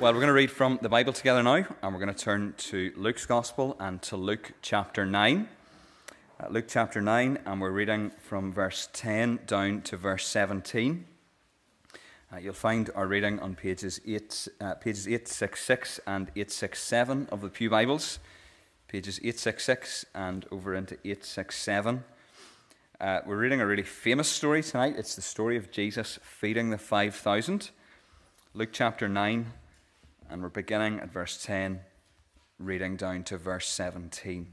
Well, we're going to read from the Bible together now, and we're going to turn to Luke's Gospel and to Luke chapter 9. Uh, Luke chapter 9, and we're reading from verse 10 down to verse 17. Uh, you'll find our reading on pages, 8, uh, pages 866 and 867 of the Pew Bibles, pages 866 and over into 867. Uh, we're reading a really famous story tonight. It's the story of Jesus feeding the 5,000. Luke chapter 9, and we're beginning at verse 10, reading down to verse 17.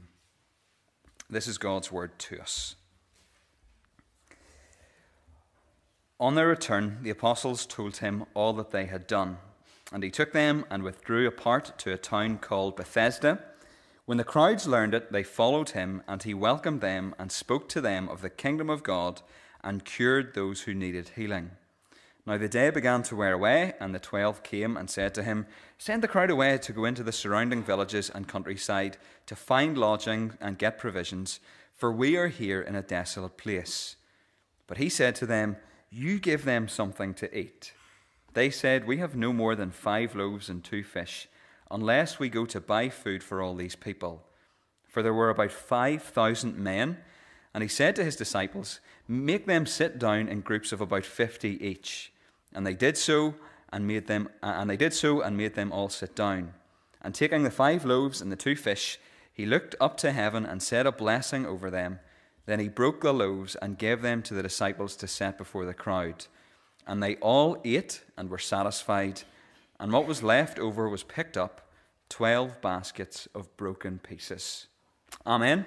This is God's word to us. On their return, the apostles told him all that they had done, and he took them and withdrew apart to a town called Bethsaida. When the crowds learned it, they followed him, and he welcomed them and spoke to them of the kingdom of God and cured those who needed healing. Now the day began to wear away, and the twelve came and said to him, Send the crowd away to go into the surrounding villages and countryside to find lodging and get provisions, for we are here in a desolate place. But he said to them, You give them something to eat. They said, We have no more than five loaves and two fish, unless we go to buy food for all these people. For there were about five thousand men. And he said to his disciples, Make them sit down in groups of about fifty each. And they did so and made them and they did so and made them all sit down. And taking the five loaves and the two fish, he looked up to heaven and said a blessing over them. Then he broke the loaves and gave them to the disciples to set before the crowd. And they all ate and were satisfied. And what was left over was picked up twelve baskets of broken pieces. Amen.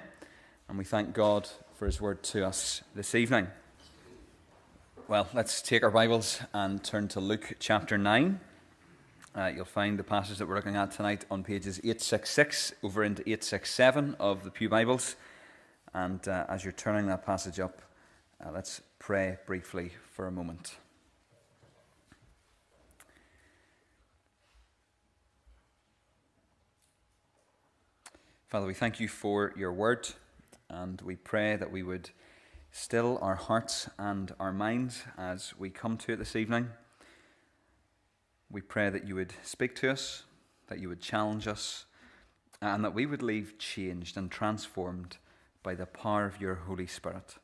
And we thank God for his word to us this evening. Well, let's take our Bibles and turn to Luke chapter 9. Uh, you'll find the passage that we're looking at tonight on pages 866 over into 867 of the Pew Bibles. And uh, as you're turning that passage up, uh, let's pray briefly for a moment. Father, we thank you for your word, and we pray that we would still our hearts and our minds as we come to it this evening. We pray that you would speak to us, that you would challenge us, and that we would leave changed and transformed by the power of your Holy Spirit.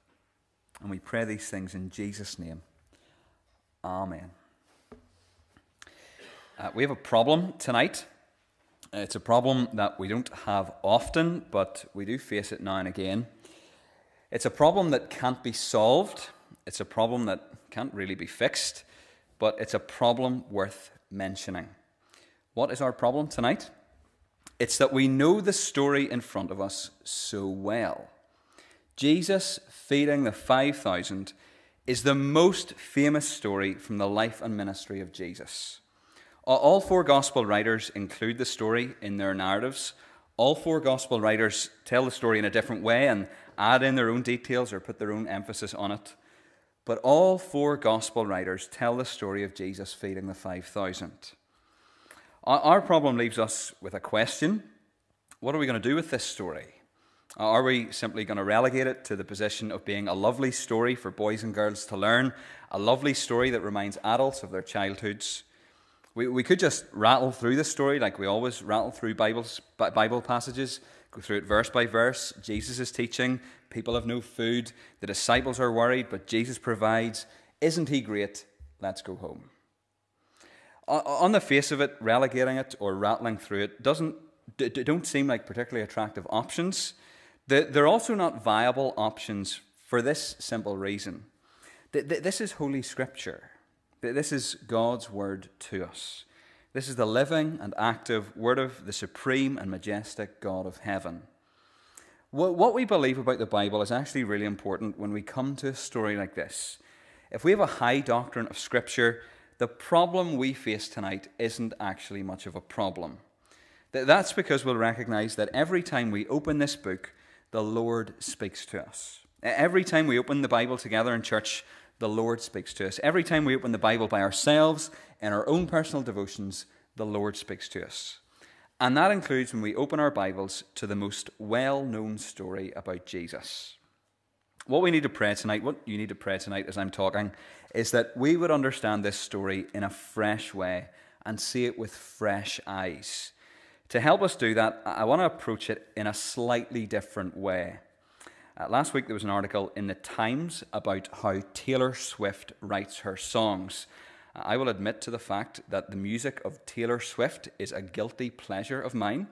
And we pray these things in Jesus' name. Amen. Uh, we have a problem tonight. It's a problem that we don't have often, but we do face it now and again. It's a problem that can't be solved, it's a problem that can't really be fixed, but it's a problem worth mentioning. What is our problem tonight? It's that we know the story in front of us so well. Jesus feeding the 5,000 is the most famous story from the life and ministry of Jesus. All four gospel writers include the story in their narratives. All four gospel writers tell the story in a different way and add in their own details or put their own emphasis on it. But all four gospel writers tell the story of Jesus feeding the 5,000. Our problem leaves us with a question What are we going to do with this story? Are we simply going to relegate it to the position of being a lovely story for boys and girls to learn, a lovely story that reminds adults of their childhoods? We, we could just rattle through the story like we always rattle through Bibles, Bible passages through it verse by verse. Jesus is teaching. People have no food. The disciples are worried, but Jesus provides. Isn't he great? Let's go home. On the face of it, relegating it or rattling through it doesn't don't seem like particularly attractive options. They're also not viable options for this simple reason. This is Holy Scripture. This is God's Word to us. This is the living and active Word of the supreme and majestic God of heaven. What we believe about the Bible is actually really important when we come to a story like this. If we have a high doctrine of Scripture, the problem we face tonight isn't actually much of a problem. That's because we'll recognize that every time we open this book, the Lord speaks to us. Every time we open the Bible together in church, the Lord speaks to us. Every time we open the Bible by ourselves in our own personal devotions, the Lord speaks to us. And that includes when we open our Bibles to the most well known story about Jesus. What we need to pray tonight, what you need to pray tonight as I'm talking, is that we would understand this story in a fresh way and see it with fresh eyes. To help us do that, I want to approach it in a slightly different way. Uh, last week there was an article in the Times about how Taylor Swift writes her songs. Uh, I will admit to the fact that the music of Taylor Swift is a guilty pleasure of mine.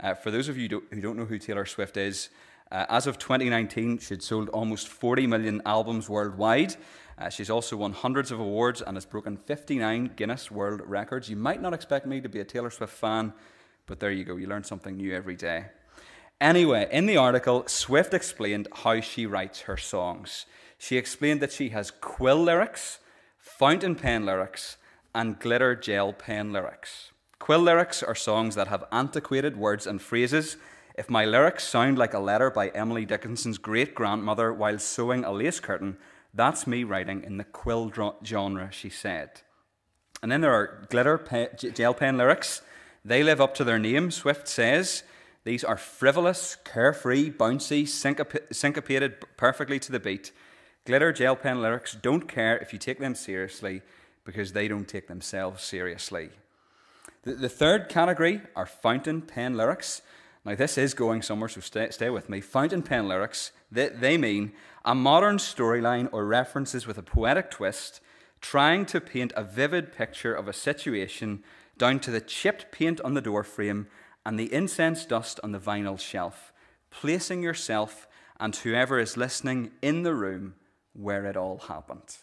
Uh, for those of you who don't know who Taylor Swift is, uh, as of 2019, she'd sold almost 40 million albums worldwide. Uh, she's also won hundreds of awards and has broken 59 Guinness World Records. You might not expect me to be a Taylor Swift fan, but there you go. You learn something new every day. Anyway, in the article, Swift explained how she writes her songs. She explained that she has quill lyrics, fountain pen lyrics, and glitter gel pen lyrics. Quill lyrics are songs that have antiquated words and phrases if my lyrics sound like a letter by Emily Dickinson's great grandmother while sewing a lace curtain, that's me writing in the quill genre, she said. And then there are glitter pe- gel pen lyrics. They live up to their name, Swift says. These are frivolous, carefree, bouncy, syncop- syncopated perfectly to the beat. Glitter gel pen lyrics don't care if you take them seriously because they don't take themselves seriously. The, the third category are fountain pen lyrics. Now, this is going somewhere, so stay, stay with me. Fountain pen lyrics, they, they mean a modern storyline or references with a poetic twist, trying to paint a vivid picture of a situation down to the chipped paint on the door frame and the incense dust on the vinyl shelf, placing yourself and whoever is listening in the room where it all happened.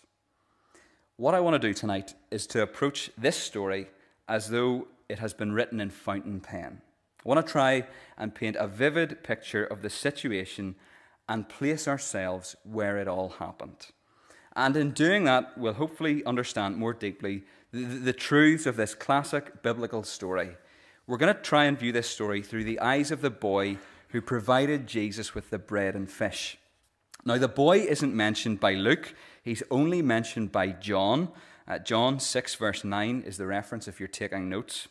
What I want to do tonight is to approach this story as though it has been written in fountain pen. I want to try and paint a vivid picture of the situation and place ourselves where it all happened. And in doing that, we'll hopefully understand more deeply the, the truths of this classic biblical story. We're going to try and view this story through the eyes of the boy who provided Jesus with the bread and fish. Now, the boy isn't mentioned by Luke, he's only mentioned by John. Uh, John 6, verse 9 is the reference if you're taking notes.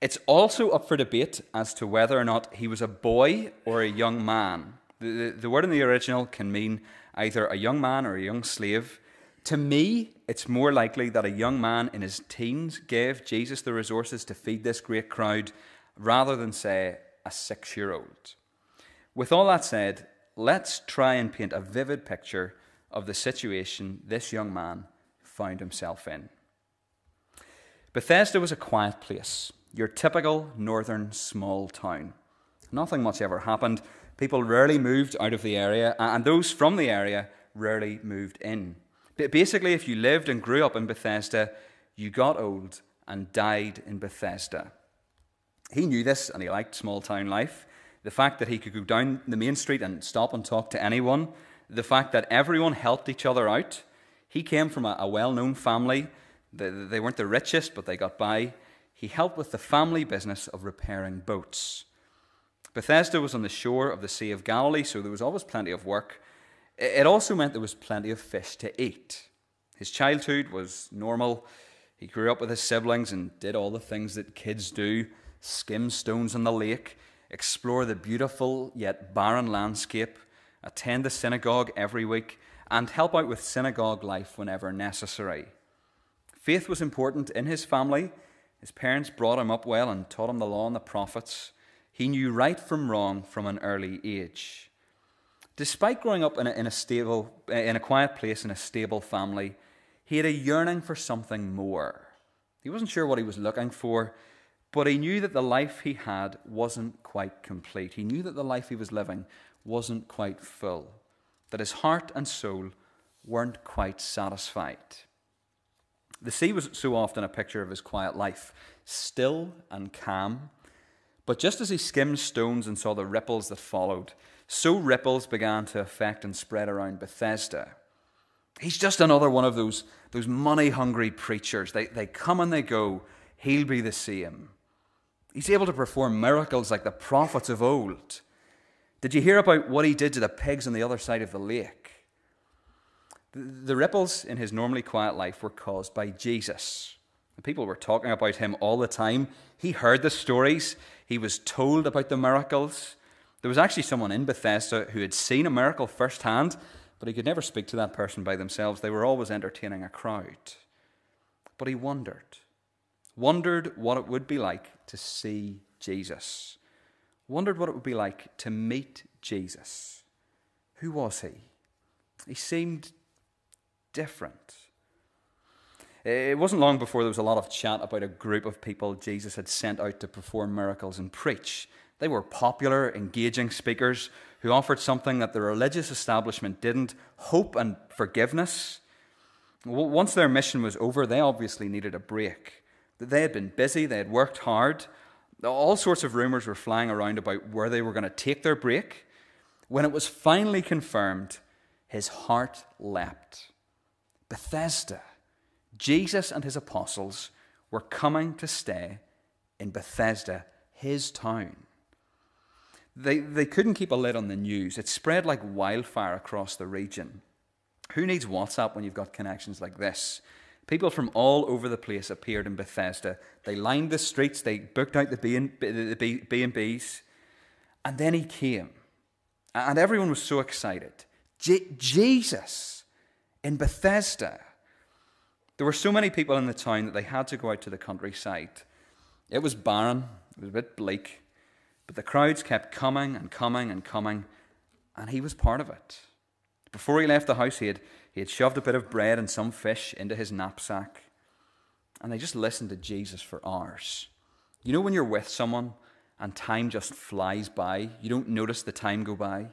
It's also up for debate as to whether or not he was a boy or a young man. The, the, the, word in the original can mean either a young man or a young slave. To me, it's more likely that a young man in his teens gave Jesus the resources to feed this great crowd rather than, say, a six year old. With all that said, let's try and paint a vivid picture of the situation this young man found himself in. Bethsaida was a quiet place your typical northern small town. Nothing much ever happened. People rarely moved out of the area, and those from the area rarely moved in. Basically, if you lived and grew up in Bethsaida, you got old and died in Bethsaida. He knew this and he liked small town life. The fact that he could go down the main street and stop and talk to anyone, the fact that everyone helped each other out. He came from a, well known family. They weren't the richest, but they got by he helped with the family business of repairing boats. Bethsaida was on the shore of the Sea of Galilee, so there was always plenty of work. It also meant there was plenty of fish to eat. His childhood was normal. He grew up with his siblings and did all the things that kids do skim stones on the lake, explore the beautiful yet barren landscape, attend the synagogue every week, and help out with synagogue life whenever necessary. Faith was important in his family his parents brought him up well and taught him the law and the prophets. He knew right from wrong from an early age. Despite growing up in a, in a stable, eh, in a quiet place in a stable family, he had a yearning for something more. He wasn't sure what he was looking for, but he knew that the life he had wasn't quite complete. He knew that the life he was living wasn't quite full, that his heart and soul weren't quite satisfied. The sea was so often a picture of his quiet life, still and calm. But just as he skimmed stones and saw the ripples that followed, so ripples began to affect and spread around Bethsaida. He's just another one of those, those money hungry preachers. They, they come and they go. He'll be the same. He's able to perform miracles like the prophets of old. Did you hear about what he did to the pigs on the other side of the lake? The ripples in his normally quiet life were caused by Jesus. The people were talking about him all the time. He heard the stories, he was told about the miracles. There was actually someone in Bethsaida who had seen a miracle firsthand, but he could never speak to that person by themselves. They were always entertaining a crowd. But he wondered wondered what it would be like to see Jesus, wondered what it would be like to meet Jesus. Who was he? He seemed different. It wasn't long before there was a lot of chat about a group of people Jesus had sent out to perform miracles and preach. They were popular, engaging speakers who offered something that the religious establishment didn't hope and forgiveness. Once their mission was over, they obviously needed a break. They had been busy, they had worked hard. All sorts of rumors were flying around about where they were going to take their break. When it was finally confirmed, his heart leapt. Bethsaida. Jesus and his apostles were coming to stay in Bethsaida, his town. They, they couldn't keep a lid on the news. It spread like wildfire across the region. Who needs WhatsApp when you've got connections like this? People from all over the place appeared in Bethsaida. They lined the streets, they booked out the B&Bs, and then he came. And everyone was so excited. Jesus in Bethsaida. There were so many people in the town that they had to go out to the countryside. It was barren, it was a bit bleak, but the crowds kept coming and coming and coming, and he was part of it. Before he left the house, he had, he had shoved a bit of bread and some fish into his knapsack, and they just listened to Jesus for hours. You know, when you're with someone and time just flies by, you don't notice the time go by?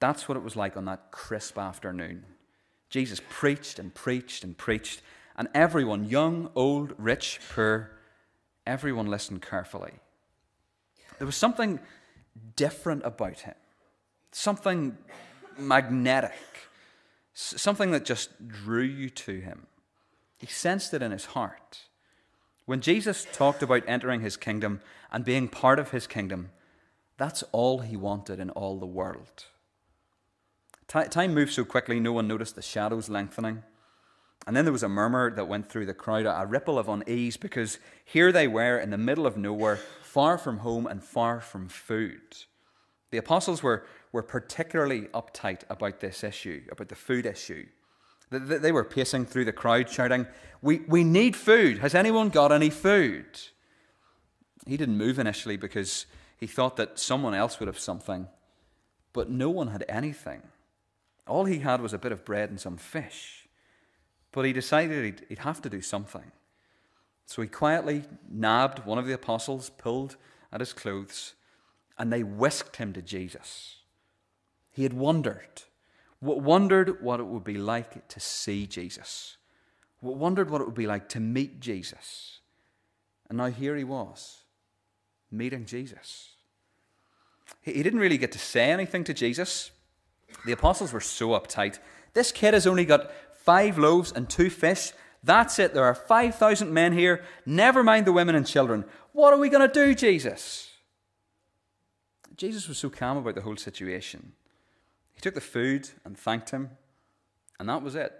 That's what it was like on that crisp afternoon. Jesus preached and preached and preached, and everyone, young, old, rich, poor, everyone listened carefully. There was something different about him, something magnetic, something that just drew you to him. He sensed it in his heart. When Jesus talked about entering his kingdom and being part of his kingdom, that's all he wanted in all the world. Time moved so quickly, no one noticed the shadows lengthening. And then there was a murmur that went through the crowd, a ripple of unease, because here they were in the middle of nowhere, far from home and far from food. The apostles were, were particularly uptight about this issue, about the food issue. They were pacing through the crowd, shouting, we, we need food. Has anyone got any food? He didn't move initially because he thought that someone else would have something, but no one had anything. All he had was a bit of bread and some fish. But he decided he'd, he'd have to do something. So he quietly nabbed one of the apostles, pulled at his clothes, and they whisked him to Jesus. He had wondered, wondered what it would be like to see Jesus, wondered what it would be like to meet Jesus. And now here he was, meeting Jesus. He didn't really get to say anything to Jesus the apostles were so uptight. This kid has only got five loaves and two fish. That's it. There are 5,000 men here. Never mind the women and children. What are we going to do, Jesus? Jesus was so calm about the whole situation. He took the food and thanked him, and that was it.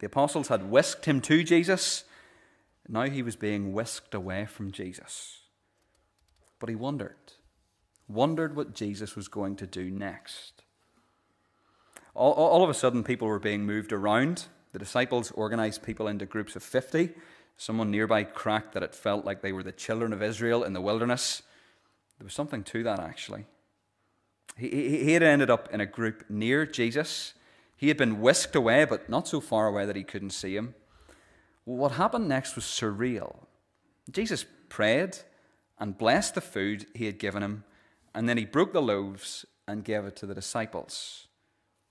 The apostles had whisked him to Jesus. Now he was being whisked away from Jesus. But he wondered, wondered what Jesus was going to do next. All, all of a sudden, people were being moved around. The disciples organized people into groups of 50. Someone nearby cracked that it felt like they were the children of Israel in the wilderness. There was something to that, actually. He, he, he had ended up in a group near Jesus. He had been whisked away, but not so far away that he couldn't see him. What happened next was surreal. Jesus prayed and blessed the food he had given him, and then he broke the loaves and gave it to the disciples.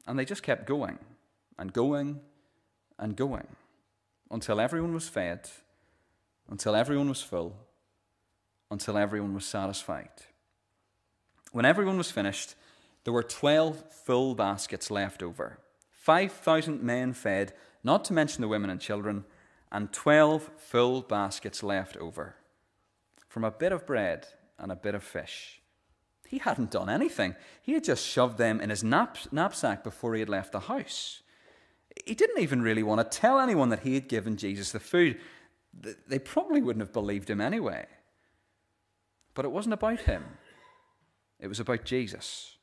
And they just kept going and going and going until everyone was fed, until everyone was full, until everyone was satisfied. When everyone was finished, there were 12 full baskets left over. 5,000 men fed, not to mention the women and children, and 12 full baskets left over. From a bit of bread and a bit of fish. He hadn't done anything. He had just shoved them in his knap- knapsack before he had left the house. He didn't even really want to tell anyone that he had given Jesus the food. They probably wouldn't have believed him anyway. But it wasn't about him, it was about Jesus.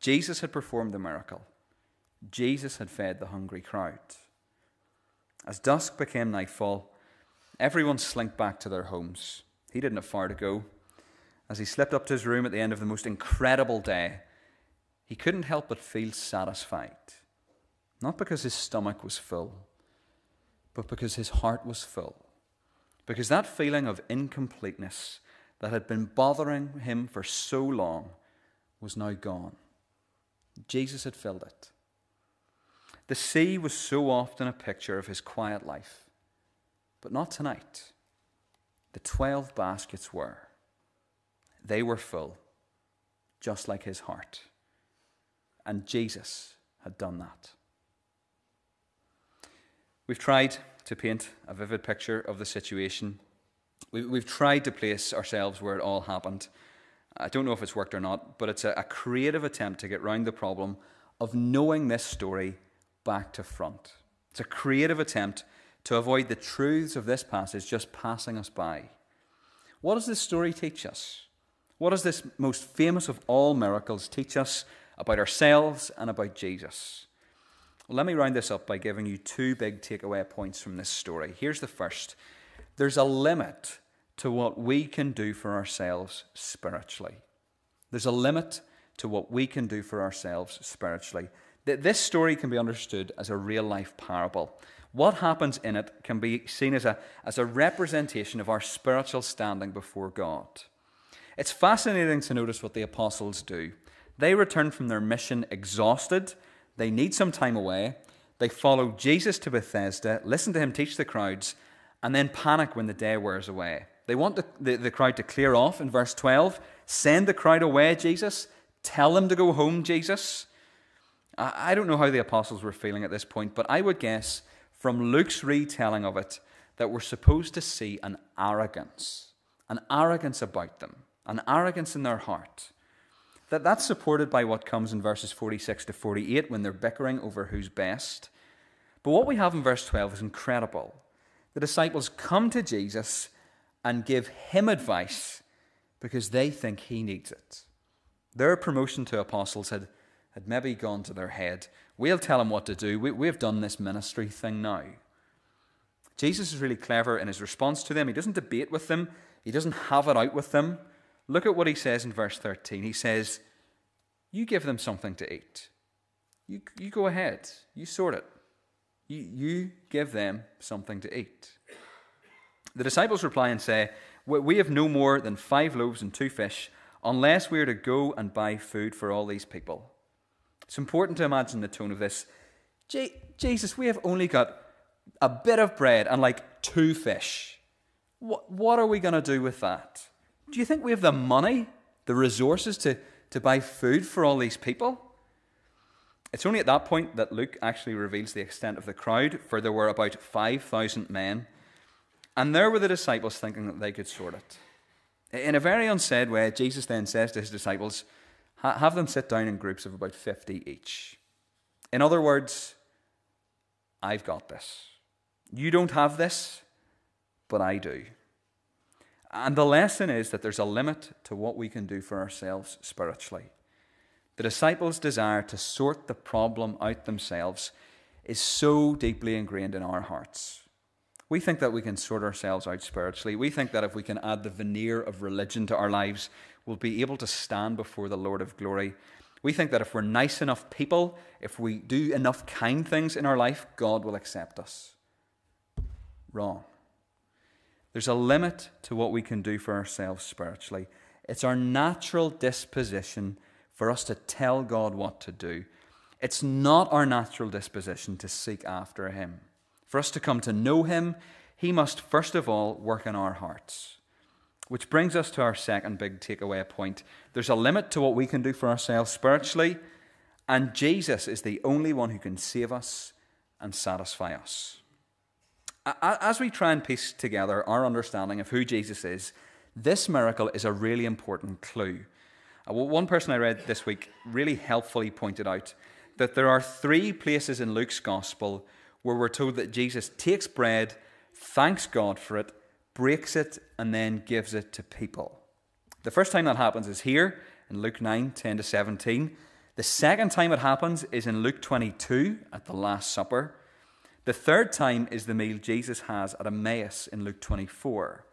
Jesus had performed the miracle, Jesus had fed the hungry crowd. As dusk became nightfall, Everyone slinked back to their homes. He didn't have far to go. As he slipped up to his room at the end of the most incredible day, he couldn't help but feel satisfied. Not because his stomach was full, but because his heart was full. Because that feeling of incompleteness that had been bothering him for so long was now gone. Jesus had filled it. The sea was so often a picture of his quiet life, but not tonight. The twelve baskets were. They were full, just like his heart. And Jesus had done that. We've tried to paint a vivid picture of the situation. We've tried to place ourselves where it all happened. I don't know if it's worked or not, but it's a creative attempt to get round the problem of knowing this story back to front. It's a creative attempt to avoid the truths of this passage just passing us by. What does this story teach us? What does this most famous of all miracles teach us about ourselves and about Jesus? Let me round this up by giving you two big takeaway points from this story. Here's the first there's a limit to what we can do for ourselves spiritually. There's a limit to what we can do for ourselves spiritually. This story can be understood as a real life parable. What happens in it can be seen as a, as a representation of our spiritual standing before God. It's fascinating to notice what the apostles do. They return from their mission exhausted, they need some time away, they follow Jesus to Bethsaida, listen to him teach the crowds, and then panic when the day wears away. They want the, the, the, crowd to clear off in verse 12. Send the crowd away, Jesus. Tell them to go home, Jesus. I, I don't know how the apostles were feeling at this point, but I would guess from Luke's retelling of it that we're supposed to see an arrogance, an arrogance about them, an arrogance in their heart. That that's supported by what comes in verses 46 to 48 when they're bickering over who's best. But what we have in verse 12 is incredible. The disciples come to Jesus and give him advice because they think he needs it. Their promotion to apostles had, had maybe gone to their head. We'll tell him what to do. We, we've done this ministry thing now. Jesus is really clever in his response to them. He doesn't debate with them, he doesn't have it out with them. Look at what he says in verse 13. He says, You give them something to eat. You, you go ahead, you sort it. You, you give them something to eat. The disciples reply and say, We have no more than five loaves and two fish, unless we are to go and buy food for all these people. It's important to imagine the tone of this. Jesus, we have only got a bit of bread and like two fish. What, what are we going to do with that? Do you think we have the money, the resources to, to buy food for all these people? It's only at that point that Luke actually reveals the extent of the crowd, for there were about 5,000 men. And there were the disciples thinking that they could sort it. In a very unsaid way, Jesus then says to his disciples, have them sit down in groups of about 50 each. In other words, I've got this. You don't have this, but I do. And the lesson is that there's a limit to what we can do for ourselves spiritually. The disciples' desire to sort the problem out themselves is so deeply ingrained in our hearts. We think that we can sort ourselves out spiritually. We think that if we can add the veneer of religion to our lives, we'll be able to stand before the Lord of glory. We think that if we're nice enough people, if we do enough kind things in our life, God will accept us. Wrong. There's a limit to what we can do for ourselves spiritually. It's our natural disposition for us to tell God what to do. It's not our natural disposition to seek after Him. For us to come to know Him, He must first of all work in our hearts. Which brings us to our second big takeaway point. There's a limit to what we can do for ourselves spiritually, and Jesus is the only one who can save us and satisfy us. As we try and piece together our understanding of who Jesus is, this miracle is a really important clue. Uh, one person I read this week really helpfully pointed out that there are three places in Luke's gospel where we're told that Jesus takes bread, thanks God for it, breaks it, and then gives it to people. The first time that happens is here in Luke 9 10 to 17. The second time it happens is in Luke 22 at the Last Supper. The third time is the meal Jesus has at Emmaus in Luke 24.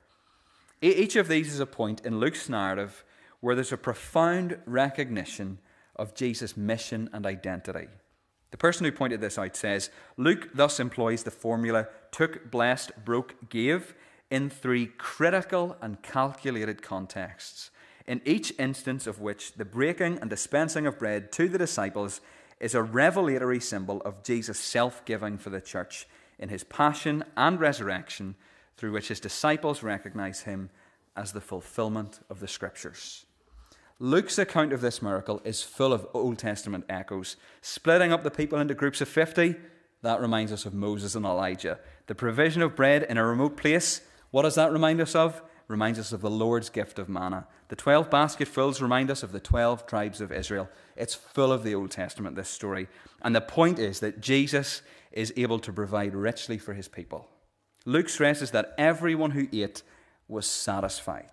Each of these is a point in Luke's narrative where there's a profound recognition of Jesus' mission and identity. The person who pointed this out says Luke thus employs the formula took, blessed, broke, gave in three critical and calculated contexts, in each instance of which the breaking and dispensing of bread to the disciples is a revelatory symbol of Jesus' self giving for the church in his passion and resurrection, through which his disciples recognize him as the fulfillment of the scriptures. Luke's account of this miracle is full of Old Testament echoes. Splitting up the people into groups of 50, that reminds us of Moses and Elijah. The provision of bread in a remote place, what does that remind us of? Reminds us of the Lord's gift of manna. The 12 basketfuls remind us of the 12 tribes of Israel. It's full of the Old Testament, this story. And the point is that Jesus is able to provide richly for his people. Luke stresses that everyone who ate was satisfied.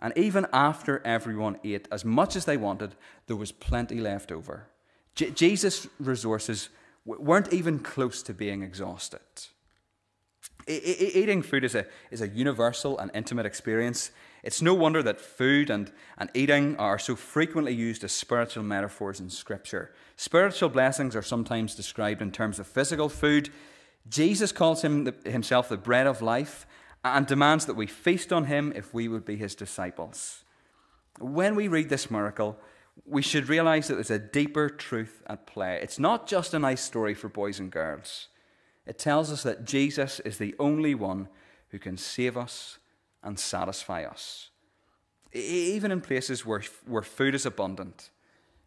And even after everyone ate as much as they wanted, there was plenty left over. J- Jesus' resources weren't even close to being exhausted. Eating food is a, is a universal and intimate experience. It's no wonder that food and, and eating are so frequently used as spiritual metaphors in Scripture. Spiritual blessings are sometimes described in terms of physical food. Jesus calls him the, himself the bread of life, and demands that we feast on him if we would be his disciples. When we read this miracle, we should realize that there's a deeper truth at play. It's not just a nice story for boys and girls. It tells us that Jesus is the only one who can save us and satisfy us. Even in places where, where food is abundant,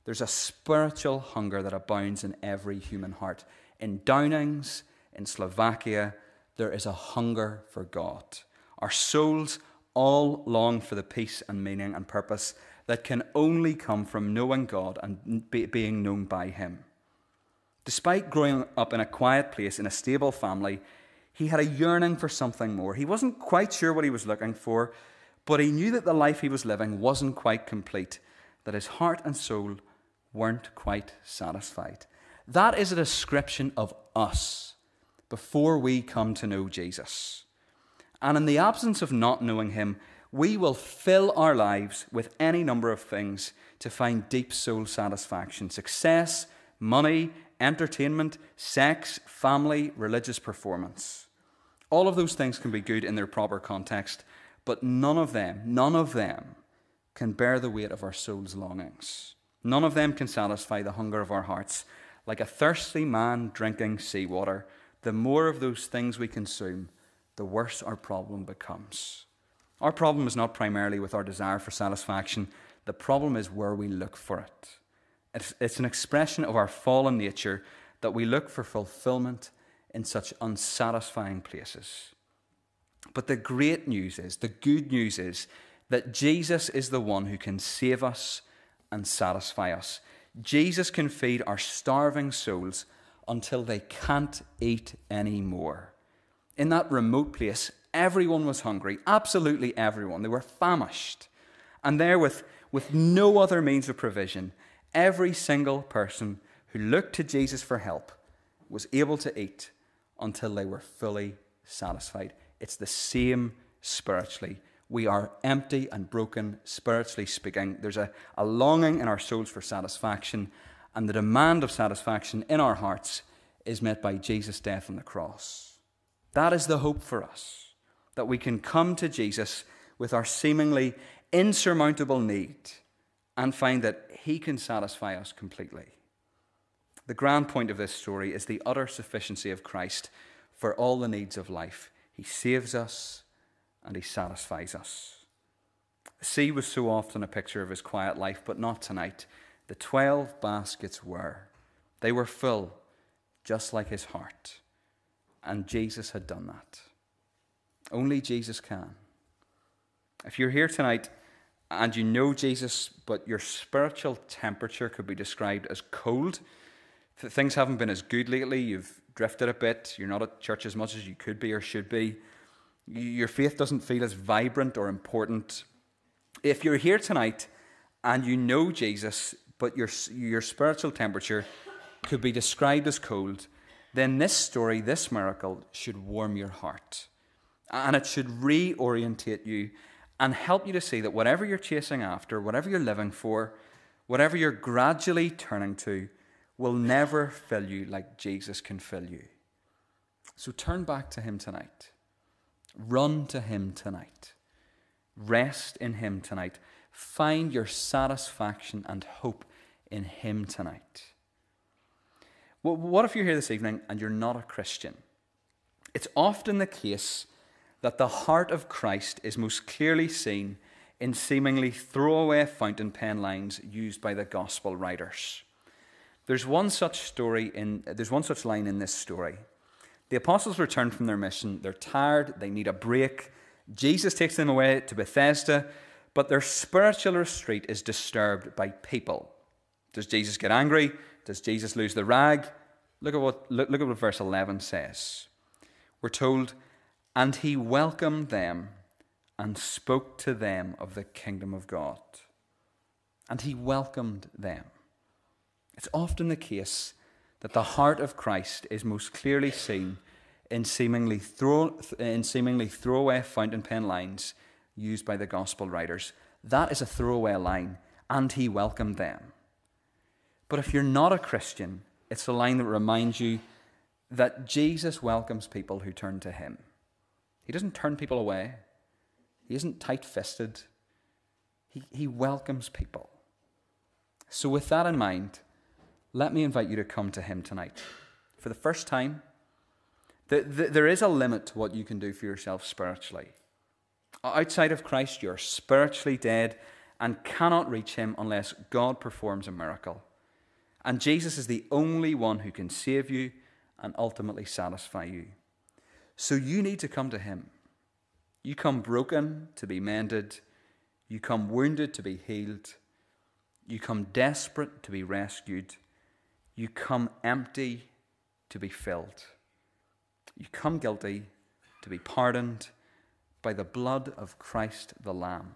there's a spiritual hunger that abounds in every human heart. In Downings, in Slovakia, there is a hunger for God. Our souls all long for the peace and meaning and purpose that can only come from knowing God and be, being known by Him. Despite growing up in a quiet place in a stable family, he had a yearning for something more. He wasn't quite sure what he was looking for, but he knew that the life he was living wasn't quite complete, that his heart and soul weren't quite satisfied. That is a description of us before we come to know Jesus. And in the absence of not knowing Him, we will fill our lives with any number of things to find deep soul satisfaction success, money, entertainment, sex, family, religious performance. All of those things can be good in their proper context, but none of them, none of them can bear the weight of our soul's longings. None of them can satisfy the hunger of our hearts like a thirsty man drinking seawater the more of those things we consume, the worse our problem becomes. Our problem is not primarily with our desire for satisfaction, the problem is where we look for it. It's, an expression of our fallen nature that we look for fulfillment in such unsatisfying places. But the great news is, the good news is, that Jesus is the one who can save us and satisfy us. Jesus can feed our starving souls until they can't eat anymore. In that remote place, everyone was hungry, absolutely everyone. They were famished. And there, with, with no other means of provision, every single person who looked to Jesus for help was able to eat until they were fully satisfied. It's the same spiritually. We are empty and broken, spiritually speaking. There's a, a longing in our souls for satisfaction, and the demand of satisfaction in our hearts is met by Jesus' death on the cross. That is the hope for us, that we can come to Jesus with our seemingly insurmountable need and find that He can satisfy us completely. The grand point of this story is the utter sufficiency of Christ for all the needs of life. He saves us and He satisfies us. The sea was so often a picture of His quiet life, but not tonight. The twelve baskets were. They were full, just like his heart. And Jesus had done that. Only Jesus can. If you're here tonight and you know Jesus, but your spiritual temperature could be described as cold, things haven't been as good lately, you've drifted a bit, you're not at church as much as you could be or should be, your faith doesn't feel as vibrant or important. If you're here tonight and you know Jesus, but your, your spiritual temperature could be described as cold, then this story, this miracle, should warm your heart. And it should reorientate you and help you to see that whatever you're chasing after, whatever you're living for, whatever you're gradually turning to, will never fill you like Jesus can fill you. So turn back to Him tonight. Run to Him tonight. Rest in Him tonight. Find your satisfaction and hope in Him tonight. Well, what if you're here this evening and you're not a Christian? It's often the case that the heart of Christ is most clearly seen in seemingly throwaway fountain pen lines used by the gospel writers. There's one such story in there's one such line in this story. The apostles return from their mission. They're tired, they need a break. Jesus takes them away to Bethsaida, but their spiritual retreat is disturbed by people. Does Jesus get angry? Does Jesus lose the rag? Look at what, look, look at what verse 11 says. We're told, And he welcomed them and spoke to them of the kingdom of God. And he welcomed them. It's often the case that the heart of Christ is most clearly seen in seemingly, throw, in seemingly throwaway fountain pen lines used by the gospel writers. That is a throwaway line, and he welcomed them. But if you're not a Christian, it's a line that reminds you that Jesus welcomes people who turn to him. He doesn't turn people away, he isn't tight fisted. He, he welcomes people. So, with that in mind, let me invite you to come to him tonight. For the first time, the, the, there is a limit to what you can do for yourself spiritually. Outside of Christ, you're spiritually dead and cannot reach him unless God performs a miracle. And Jesus is the only one who can save you and ultimately satisfy you. So you need to come to Him. You come broken to be mended, you come wounded to be healed, you come desperate to be rescued, you come empty to be filled. You come guilty to be pardoned by the blood of Christ the Lamb.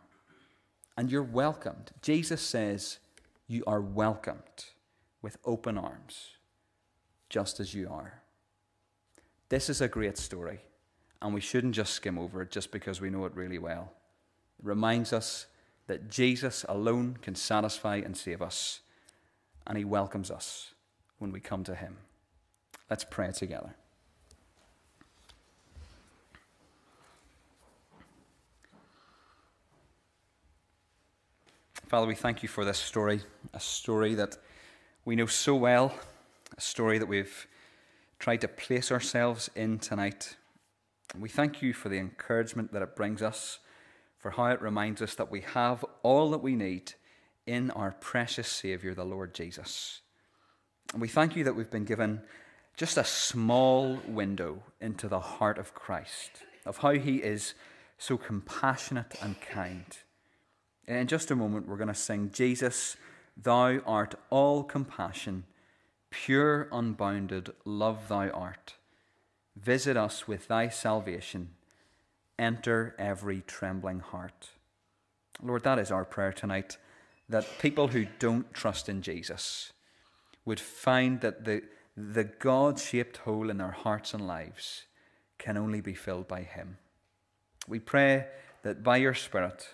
And you're welcomed. Jesus says, You are welcomed with open arms, just as you are. This is a great story, and we shouldn't just skim over it just because we know it really well. It reminds us that Jesus alone can satisfy and save us, and he welcomes us when we come to him. Let's pray together. Father, we thank you for this story, a story that we know so well, a story that we've tried to place ourselves in tonight. We thank you for the encouragement that it brings us, for how it reminds us that we have all that we need in our precious Saviour, the Lord Jesus. And we thank you that we've been given just a small window into the heart of Christ, of how he is so compassionate and kind. In just a moment, we're going to sing Jesus Thou art all compassion, pure, unbounded love, thou art. Visit us with thy salvation. Enter every trembling heart. Lord, that is our prayer tonight that people who don't trust in Jesus would find that the, the God shaped hole in their hearts and lives can only be filled by Him. We pray that by your Spirit,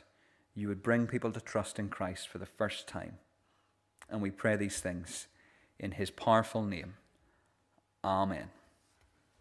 you would bring people to trust in Christ for the first time. And we pray these things in his powerful name. Amen.